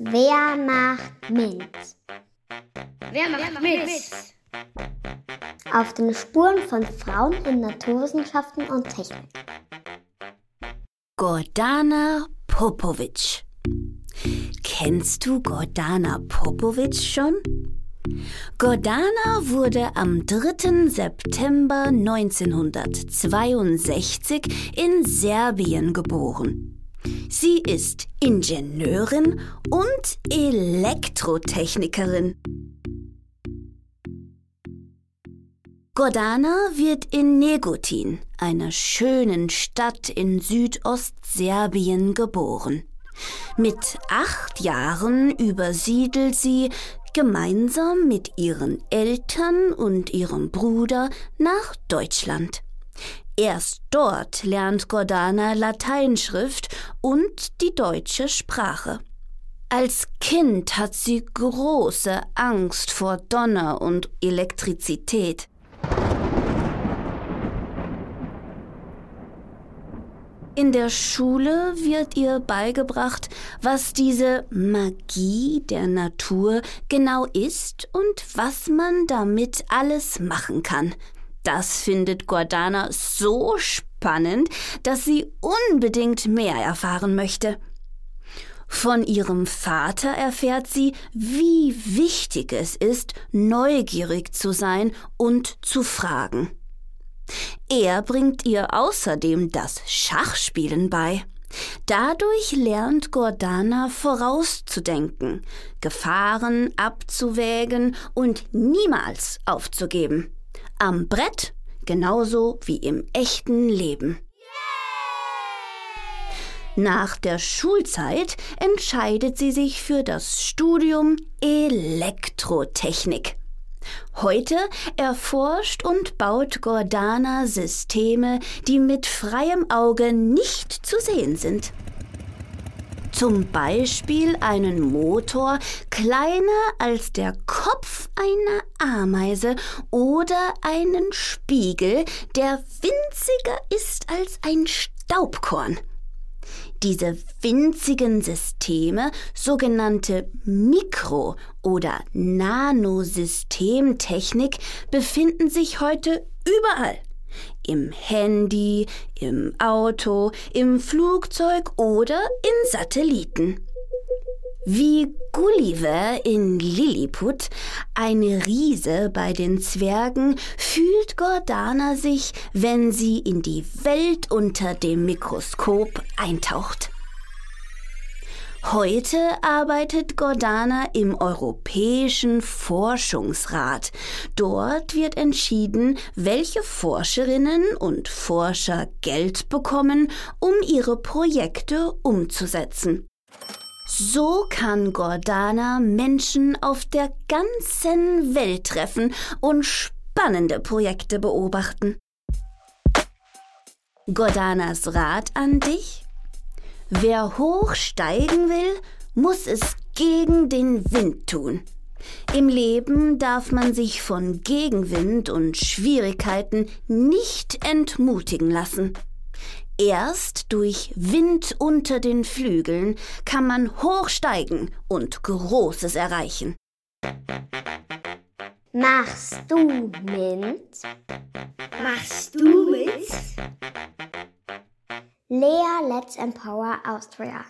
Wer macht mit? Wer macht mit? Auf den Spuren von Frauen in Naturwissenschaften und Technik. Gordana Popovic. Kennst du Gordana Popovic schon? Gordana wurde am 3. September 1962 in Serbien geboren. Sie ist Ingenieurin und Elektrotechnikerin. Gordana wird in Negotin, einer schönen Stadt in Südostserbien, geboren. Mit acht Jahren übersiedelt sie gemeinsam mit ihren Eltern und ihrem Bruder nach Deutschland. Erst dort lernt Gordana Lateinschrift und die deutsche Sprache. Als Kind hat sie große Angst vor Donner und Elektrizität. In der Schule wird ihr beigebracht, was diese Magie der Natur genau ist und was man damit alles machen kann. Das findet Gordana so spannend, dass sie unbedingt mehr erfahren möchte. Von ihrem Vater erfährt sie, wie wichtig es ist, neugierig zu sein und zu fragen. Er bringt ihr außerdem das Schachspielen bei. Dadurch lernt Gordana vorauszudenken, Gefahren abzuwägen und niemals aufzugeben. Am Brett genauso wie im echten Leben. Nach der Schulzeit entscheidet sie sich für das Studium Elektrotechnik. Heute erforscht und baut Gordana Systeme, die mit freiem Auge nicht zu sehen sind. Zum Beispiel einen Motor kleiner als der Kopf einer Ameise oder einen Spiegel, der winziger ist als ein Staubkorn. Diese winzigen Systeme, sogenannte Mikro- oder Nanosystemtechnik, befinden sich heute überall. Im Handy, im Auto, im Flugzeug oder in Satelliten. Wie Gulliver in Lilliput, eine Riese bei den Zwergen, fühlt Gordana sich, wenn sie in die Welt unter dem Mikroskop eintaucht. Heute arbeitet Gordana im Europäischen Forschungsrat. Dort wird entschieden, welche Forscherinnen und Forscher Geld bekommen, um ihre Projekte umzusetzen. So kann Gordana Menschen auf der ganzen Welt treffen und spannende Projekte beobachten. Gordanas Rat an dich? Wer hoch steigen will, muss es gegen den Wind tun. Im Leben darf man sich von Gegenwind und Schwierigkeiten nicht entmutigen lassen. Erst durch Wind unter den Flügeln kann man hochsteigen und Großes erreichen. Machst du mit? Machst du mit? Lea Let's Empower Austria.